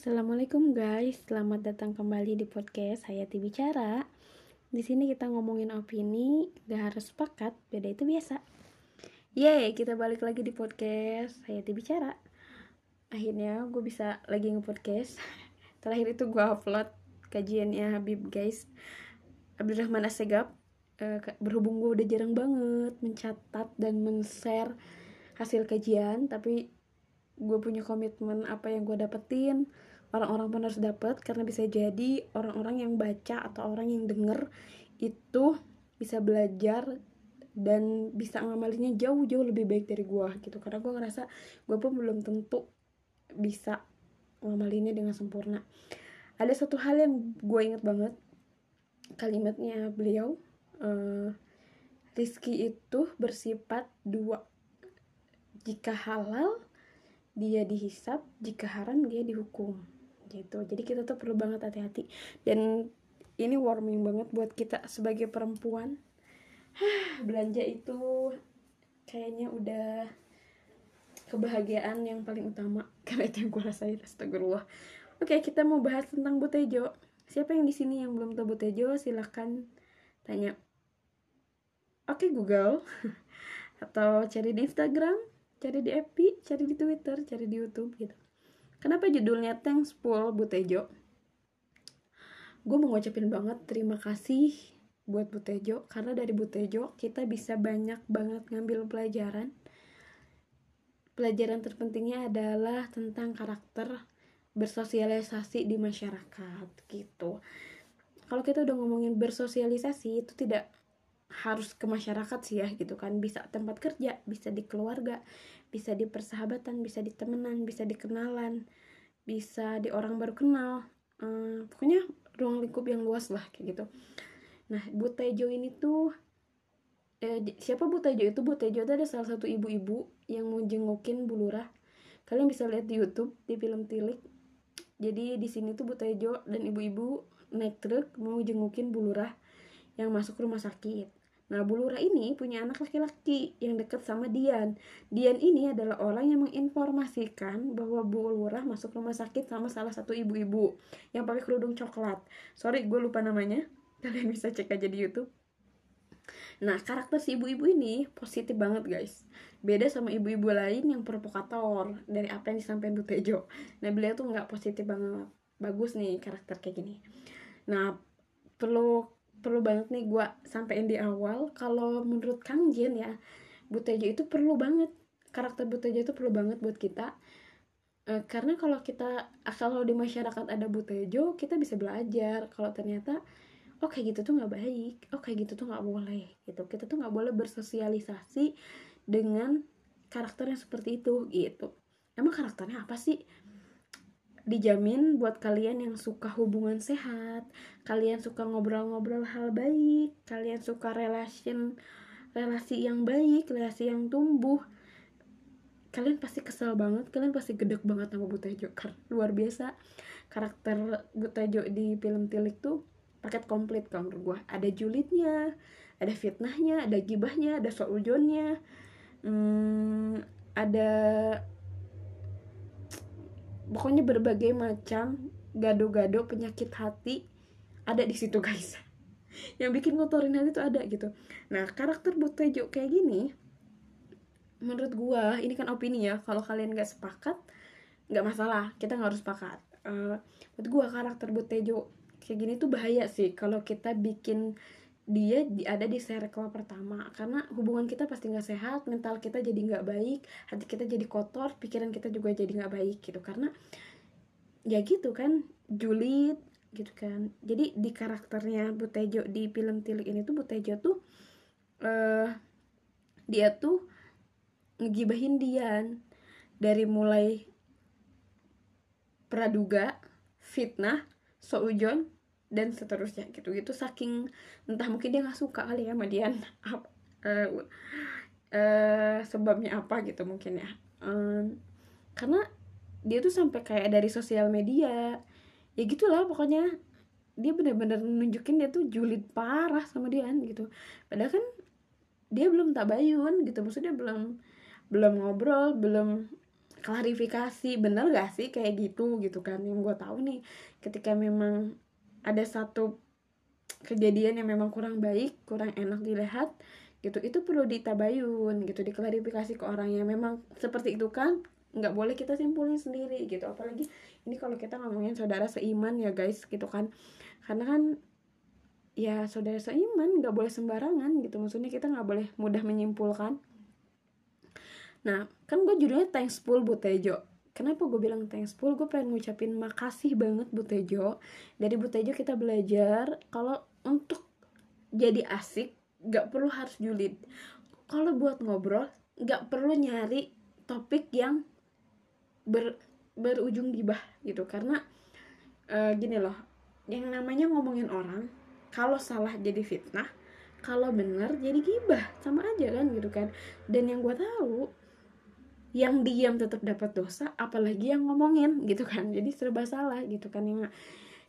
Assalamualaikum guys, selamat datang kembali di podcast Hayati Bicara. Di sini kita ngomongin opini, gak harus sepakat, beda itu biasa. Yeay, kita balik lagi di podcast Hayati Bicara. Akhirnya gue bisa lagi nge-podcast. Terakhir itu gue upload kajiannya Habib guys. Abdurrahman Assegaf. Uh, berhubung gue udah jarang banget mencatat dan men-share hasil kajian, tapi gue punya komitmen apa yang gue dapetin orang-orang pun harus dapat karena bisa jadi orang-orang yang baca atau orang yang denger itu bisa belajar dan bisa ngamalinya jauh-jauh lebih baik dari gue gitu. Karena gue ngerasa gue pun belum tentu bisa ngamalinnya dengan sempurna. Ada satu hal yang gue inget banget kalimatnya beliau uh, Rizki itu bersifat dua. Jika halal dia dihisap. Jika haram dia dihukum gitu. Jadi kita tuh perlu banget hati-hati. Dan ini warming banget buat kita sebagai perempuan. Belanja itu kayaknya udah kebahagiaan yang paling utama. Karena itu yang gue rasain astagfirullah. Oke kita mau bahas tentang Butejo siapa yang di sini yang belum tahu Butejo silahkan tanya. Oke Google. Atau cari di Instagram cari di FB cari di Twitter cari di YouTube gitu kenapa judulnya Thanks Paul Butejo gue mau ngucapin banget terima kasih buat Butejo karena dari Butejo kita bisa banyak banget ngambil pelajaran. Pelajaran terpentingnya adalah tentang karakter bersosialisasi di masyarakat gitu. Kalau kita udah ngomongin bersosialisasi itu tidak harus ke masyarakat sih ya gitu kan. Bisa tempat kerja bisa di keluarga bisa di persahabatan bisa di temenan bisa di kenalan bisa di orang baru kenal. Hmm, pokoknya ruang lingkup yang luas lah kayak gitu. Nah Butejo ini tuh eh, siapa Butejo itu? Butejo itu ada salah satu ibu-ibu yang mau jengukin Bulurah kalian bisa lihat di YouTube di film Tilik. Jadi di sini tuh Butejo dan ibu-ibu naik truk mau jengukin Bulurah yang masuk rumah sakit Nah, Bu Lurah ini punya anak laki-laki yang dekat sama Dian. Dian ini adalah orang yang menginformasikan bahwa Bu Lurah masuk rumah sakit sama salah satu ibu-ibu yang pakai kerudung coklat. Sorry, gue lupa namanya. Kalian bisa cek aja di YouTube. Nah, karakter si ibu-ibu ini positif banget, guys. Beda sama ibu-ibu lain yang provokator dari apa yang disampaikan Bu Tejo. Nah, beliau tuh nggak positif banget. Bagus nih karakter kayak gini. Nah, perlu perlu banget nih gue sampein di awal. Kalau menurut Kang Jin ya Butejo itu perlu banget. Karakter Butejo itu perlu banget buat kita. E, karena kalau kita kalau di masyarakat ada Butejo kita bisa belajar. Kalau ternyata oh gitu tuh nggak baik oh gitu tuh nggak boleh gitu. Kita tuh nggak boleh bersosialisasi dengan karakter yang seperti itu gitu. Emang karakternya apa sih dijamin buat kalian yang suka hubungan sehat, kalian suka ngobrol-ngobrol hal baik, kalian suka relation relasi yang baik, relasi yang tumbuh. Kalian pasti kesel banget, kalian pasti gedek banget sama Butejo karena luar biasa karakter Butejo di film Tilik tuh paket komplit kalau menurut gue ada julidnya ada fitnahnya ada gibahnya ada soujonnya hmm, ada pokoknya berbagai macam gado-gado penyakit hati ada di situ guys. Yang bikin ngotorin hati itu ada gitu. Nah karakter Butejo kayak gini menurut gua ini kan opini ya kalau kalian gak sepakat nggak masalah. Kita nggak harus sepakat. Uh, menurut gua karakter Butejo kayak gini tuh bahaya sih kalau kita bikin dia di, ada di circle pertama. Karena hubungan kita pasti nggak sehat mental kita jadi nggak baik hati kita jadi kotor pikiran kita juga jadi nggak baik gitu. Karena ya gitu kan julid gitu kan. Jadi di karakternya Butejo di film Tilik ini tuh Butejo tuh uh, dia tuh ngegibahin Dian dari mulai praduga fitnah soujon dan seterusnya gitu. Gitu saking entah mungkin dia nggak suka kali ya sama Dian uh, uh, sebabnya apa gitu mungkin ya. Um, karena dia tuh sampai kayak dari sosial media ya gitulah pokoknya. Dia bener-bener nunjukin dia tuh julid parah sama Dian gitu. Padahal kan dia belum tabayun gitu maksudnya belum belum ngobrol belum klarifikasi. Bener gak sih kayak gitu gitu kan? Yang gue tahu nih ketika memang ada satu kejadian yang memang kurang baik kurang enak dilihat gitu. Itu perlu ditabayun gitu. Diklarifikasi ke orang yang memang seperti itu kan nggak boleh kita simpulin sendiri gitu. Apalagi ini kalau kita ngomongin saudara seiman ya guys gitu kan. Karena kan ya saudara seiman nggak boleh sembarangan gitu. Maksudnya kita nggak boleh mudah menyimpulkan. Nah, kan gue judulnya Thankful Bu Tejo. Kenapa gue bilang thankful? Gue pengen ngucapin makasih banget Bu Tejo. Dari Bu Tejo kita belajar kalau untuk jadi asik gak perlu harus julid. Kalau buat ngobrol gak perlu nyari topik yang ber, berujung gibah gitu. Karena uh, gini loh, yang namanya ngomongin orang kalau salah jadi fitnah, kalau benar jadi gibah sama aja kan gitu kan. Dan yang gue tahu yang diam tetap dapat dosa apalagi yang ngomongin gitu kan. Jadi serba salah gitu kan yang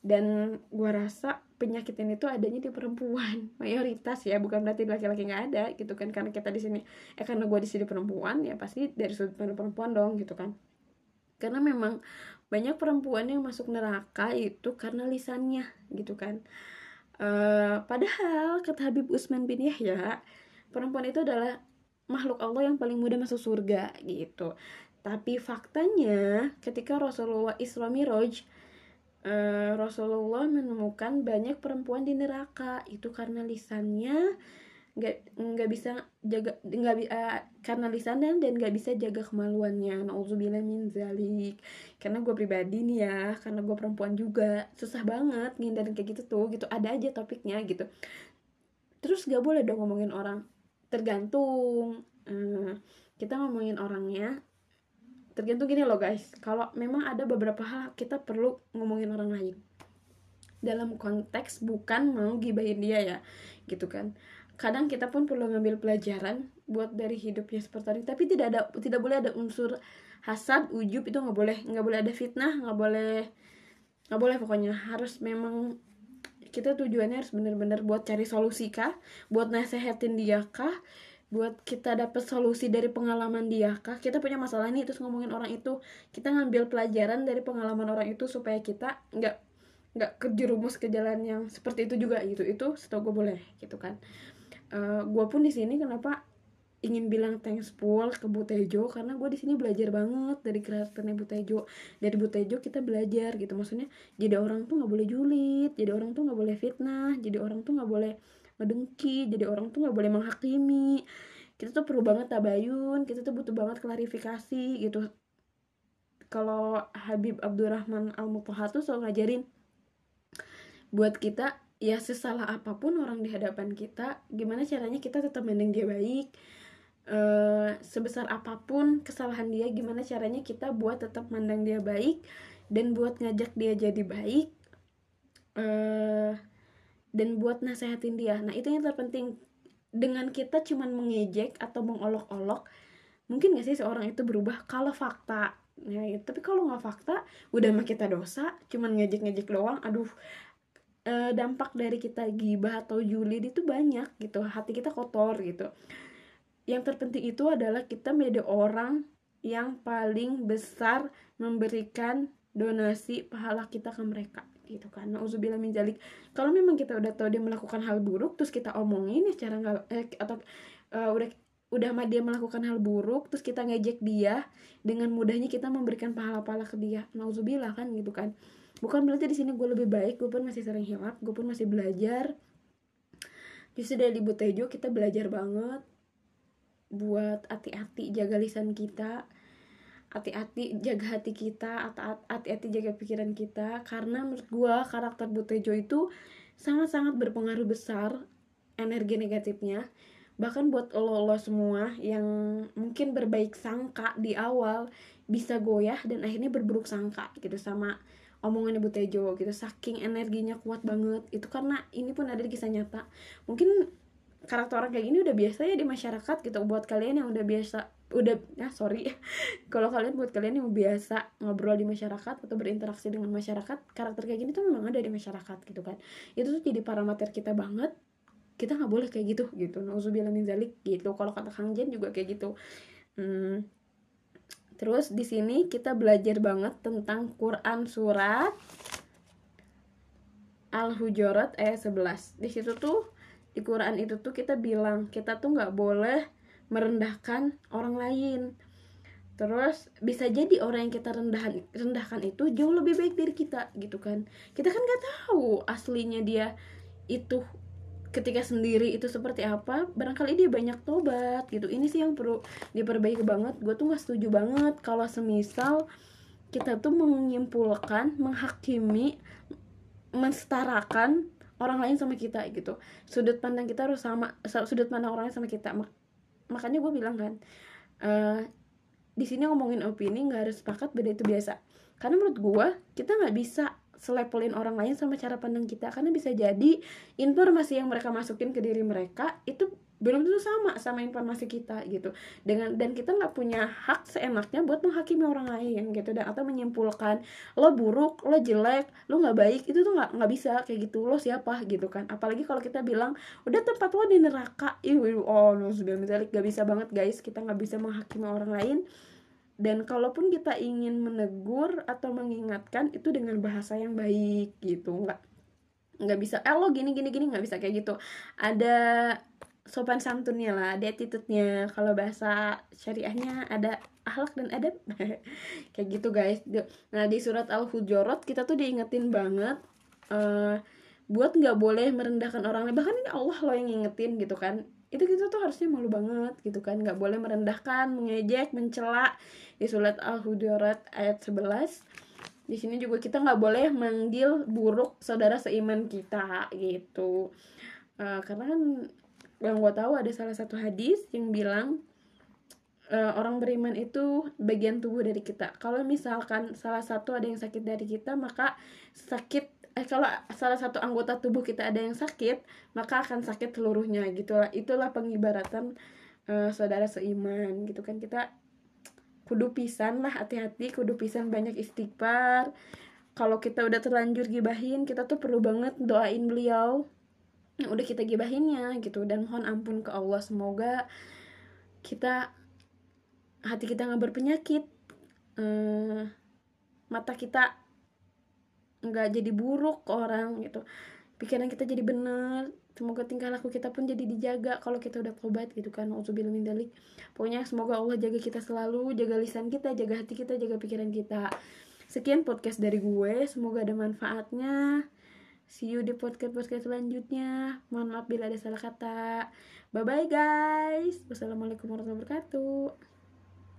dan gua rasa penyakit ini tuh adanya di perempuan. Mayoritas ya bukan berarti laki-laki nggak ada gitu kan. Karena kita di sini eh karena gua di sini perempuan ya pasti dari sudut pandang perempuan dong gitu kan. Karena memang banyak perempuan yang masuk neraka itu karena lisannya gitu kan. Uh, padahal kata Habib Usman bin Yahya perempuan itu adalah makhluk Allah yang paling mudah masuk surga gitu. Tapi faktanya ketika Rasulullah Isra Miraj uh, Rasulullah menemukan banyak perempuan di neraka itu karena lisannya nggak nggak bisa jaga nggak uh, karena lisannya dan nggak bisa jaga kemaluannya. Nauzubillah min zalik. Karena gue pribadi nih ya karena gue perempuan juga susah banget ngindarin kayak gitu tuh gitu. Ada aja topiknya gitu. Terus gak boleh dong ngomongin orang tergantung hmm, kita ngomongin orangnya. Tergantung gini loh guys. Kalau memang ada beberapa hal kita perlu ngomongin orang lain. Dalam konteks bukan mau gibahin dia ya gitu kan. Kadang kita pun perlu ngambil pelajaran buat dari hidupnya seperti ini tapi tidak ada tidak boleh ada unsur hasad ujub itu nggak boleh. Nggak boleh ada fitnah nggak boleh nggak boleh pokoknya. Harus memang kita tujuannya harus bener-bener buat cari solusi kah? Buat nasehatin dia kah? Buat kita dapat solusi dari pengalaman dia kah? Kita punya masalah nih terus ngomongin orang itu. Kita ngambil pelajaran dari pengalaman orang itu supaya kita nggak nggak kejerumus ke jalan yang seperti itu juga gitu. Itu setahu gue boleh gitu kan. Uh, eh, gue pun di sini kenapa ingin bilang thankful ke Bu Tejo karena gue di sini belajar banget dari karakternya Bu Tejo. Dari Bu Tejo kita belajar gitu. Maksudnya jadi orang tuh nggak boleh julid jadi orang tuh nggak boleh fitnah jadi orang tuh nggak boleh ngedengki jadi orang tuh nggak boleh menghakimi. Kita tuh perlu banget tabayun kita tuh butuh banget klarifikasi gitu. Kalau Habib Abdurrahman Al Mutoha tuh selalu ngajarin buat kita ya sesalah apa pun orang di hadapan kita gimana caranya kita tetap mending dia baik uh, sebesar apa pun kesalahan dia gimana caranya kita buat tetap mandang dia baik dan buat ngajak dia jadi baik uh, dan buat nasehatin dia. Nah itu yang terpenting. Dengan kita cuman mengejek atau mengolok-olok mungkin gak sih seorang itu berubah kalau fakta? Ya tapi kalau nggak fakta udah mah kita dosa cuman ngejek-ngejek doang aduh e, dampak dari kita gibah atau julid itu banyak gitu. Hati kita kotor gitu yang terpenting itu adalah kita menjadi orang yang paling besar memberikan donasi pahala kita ke mereka gitu kan. Nauzubillah min jalik kalau memang kita udah tahu dia melakukan hal buruk terus kita omongin ya secara nggak eh, atau uh, udah udah mah dia melakukan hal buruk terus kita ngejek dia dengan mudahnya kita memberikan pahala-pahala ke dia. Nauzubillah kan gitu kan. Bukan berarti di sini gue lebih baik gue pun masih sering hilap gue pun masih belajar. Justru dari Ibu Tejo kita belajar banget buat hati-hati jaga lisan kita hati-hati jaga hati kita atau hati-hati jaga pikiran kita karena menurut gue karakter Butejo itu sangat-sangat berpengaruh besar energi negatifnya. Bahkan buat lo lo semua yang mungkin berbaik sangka di awal bisa goyah dan akhirnya berburuk sangka gitu sama omongan Ibu Tejo gitu. Saking energinya kuat banget itu karena ini pun ada di kisah nyata. Mungkin karakter orang kayak gini udah biasa ya di masyarakat gitu buat kalian yang udah biasa udah ya sorry. Kalau kalian buat kalian yang biasa ngobrol di masyarakat atau berinteraksi dengan masyarakat karakter kayak gini tuh memang ada di masyarakat gitu kan. Itu tuh jadi parameter kita banget. Kita nggak boleh kayak gitu gitu. Nauzubillah min zalik gitu. Kalau kata Kang Jen juga kayak gitu. Hmm, terus di sini kita belajar banget tentang Quran surat Al-Hujurat ayat 11 di situ tuh di Quran itu tuh kita bilang kita tuh nggak boleh merendahkan orang lain. Terus bisa jadi orang yang kita rendahkan rendahkan itu jauh lebih baik dari kita gitu kan. Kita kan nggak tahu aslinya dia itu ketika sendiri itu seperti apa. Barangkali dia banyak tobat gitu. Ini sih yang perlu diperbaiki banget. Gue tuh nggak setuju banget kalau semisal kita tuh menyimpulkan menghakimi mensetarakan orang lain sama kita gitu. Sudut pandang kita harus sama sudut pandang orang lain sama kita. Mak makanya gue bilang kan uh, di sini ngomongin opini nggak harus sepakat beda itu biasa. Karena menurut gue kita nggak bisa selepelin orang lain sama cara pandang kita. Karena bisa jadi informasi yang mereka masukin ke diri mereka itu belum tentu sama sama informasi kita gitu. Dengan dan kita nggak punya hak seenaknya buat menghakimi orang lain gitu. Dan atau menyimpulkan lo buruk lo jelek lo nggak baik itu tuh nggak nggak bisa kayak gitu. Lo siapa? gitu kan. Apalagi kalau kita bilang udah tempat lo di neraka. Ih oh sudah misalnya gak bisa banget guys. Kita nggak bisa menghakimi orang lain. Dan kalaupun kita ingin menegur atau mengingatkan itu dengan bahasa yang baik gitu. Nggak nggak bisa eh lo gini gini gini nggak bisa kayak gitu. Ada sopan santunnya lah ada attitude-nya. Kalau bahasa syariahnya ada akhlak dan adab. Kayak gitu guys. Nah di surat al hujurat kita tuh diingetin banget uh, buat nggak boleh merendahkan orang lain bahkan ini Allah lo yang ngingetin gitu kan. Itu kita tuh harusnya malu banget gitu kan. Nggak boleh merendahkan mengejek mencela. Di surat al hujurat ayat 11 di sini juga kita nggak boleh manggil buruk saudara seiman kita gitu. Uh, karena kan yang gue tahu ada salah satu hadis yang bilang uh, orang beriman itu bagian tubuh dari kita. Kalau misalkan salah satu ada yang sakit dari kita maka sakit eh kalau salah satu anggota tubuh kita ada yang sakit maka akan sakit seluruhnya gitulah. Itulah pengibaratan uh, saudara seiman gitu kan. Kita kudu pisan lah hati-hati kudu pisan banyak istighfar. Kalau kita udah terlanjur gibahin kita tuh perlu banget doain beliau yang udah kita gibahinnya gitu. Dan mohon ampun ke Allah semoga kita hati kita nggak berpenyakit uh, mata kita nggak jadi buruk ke orang gitu. Pikiran kita jadi benar semoga tingkah laku kita pun jadi dijaga kalau kita udah tobat gitu kan. Min dalik. Pokoknya semoga Allah jaga kita selalu jaga lisan kita jaga hati kita jaga pikiran kita. Sekian podcast dari gue semoga ada manfaatnya see you di podcast podcast selanjutnya. Mohon maaf bila ada salah kata. Bye bye guys. Wassalamualaikum warahmatullahi wabarakatuh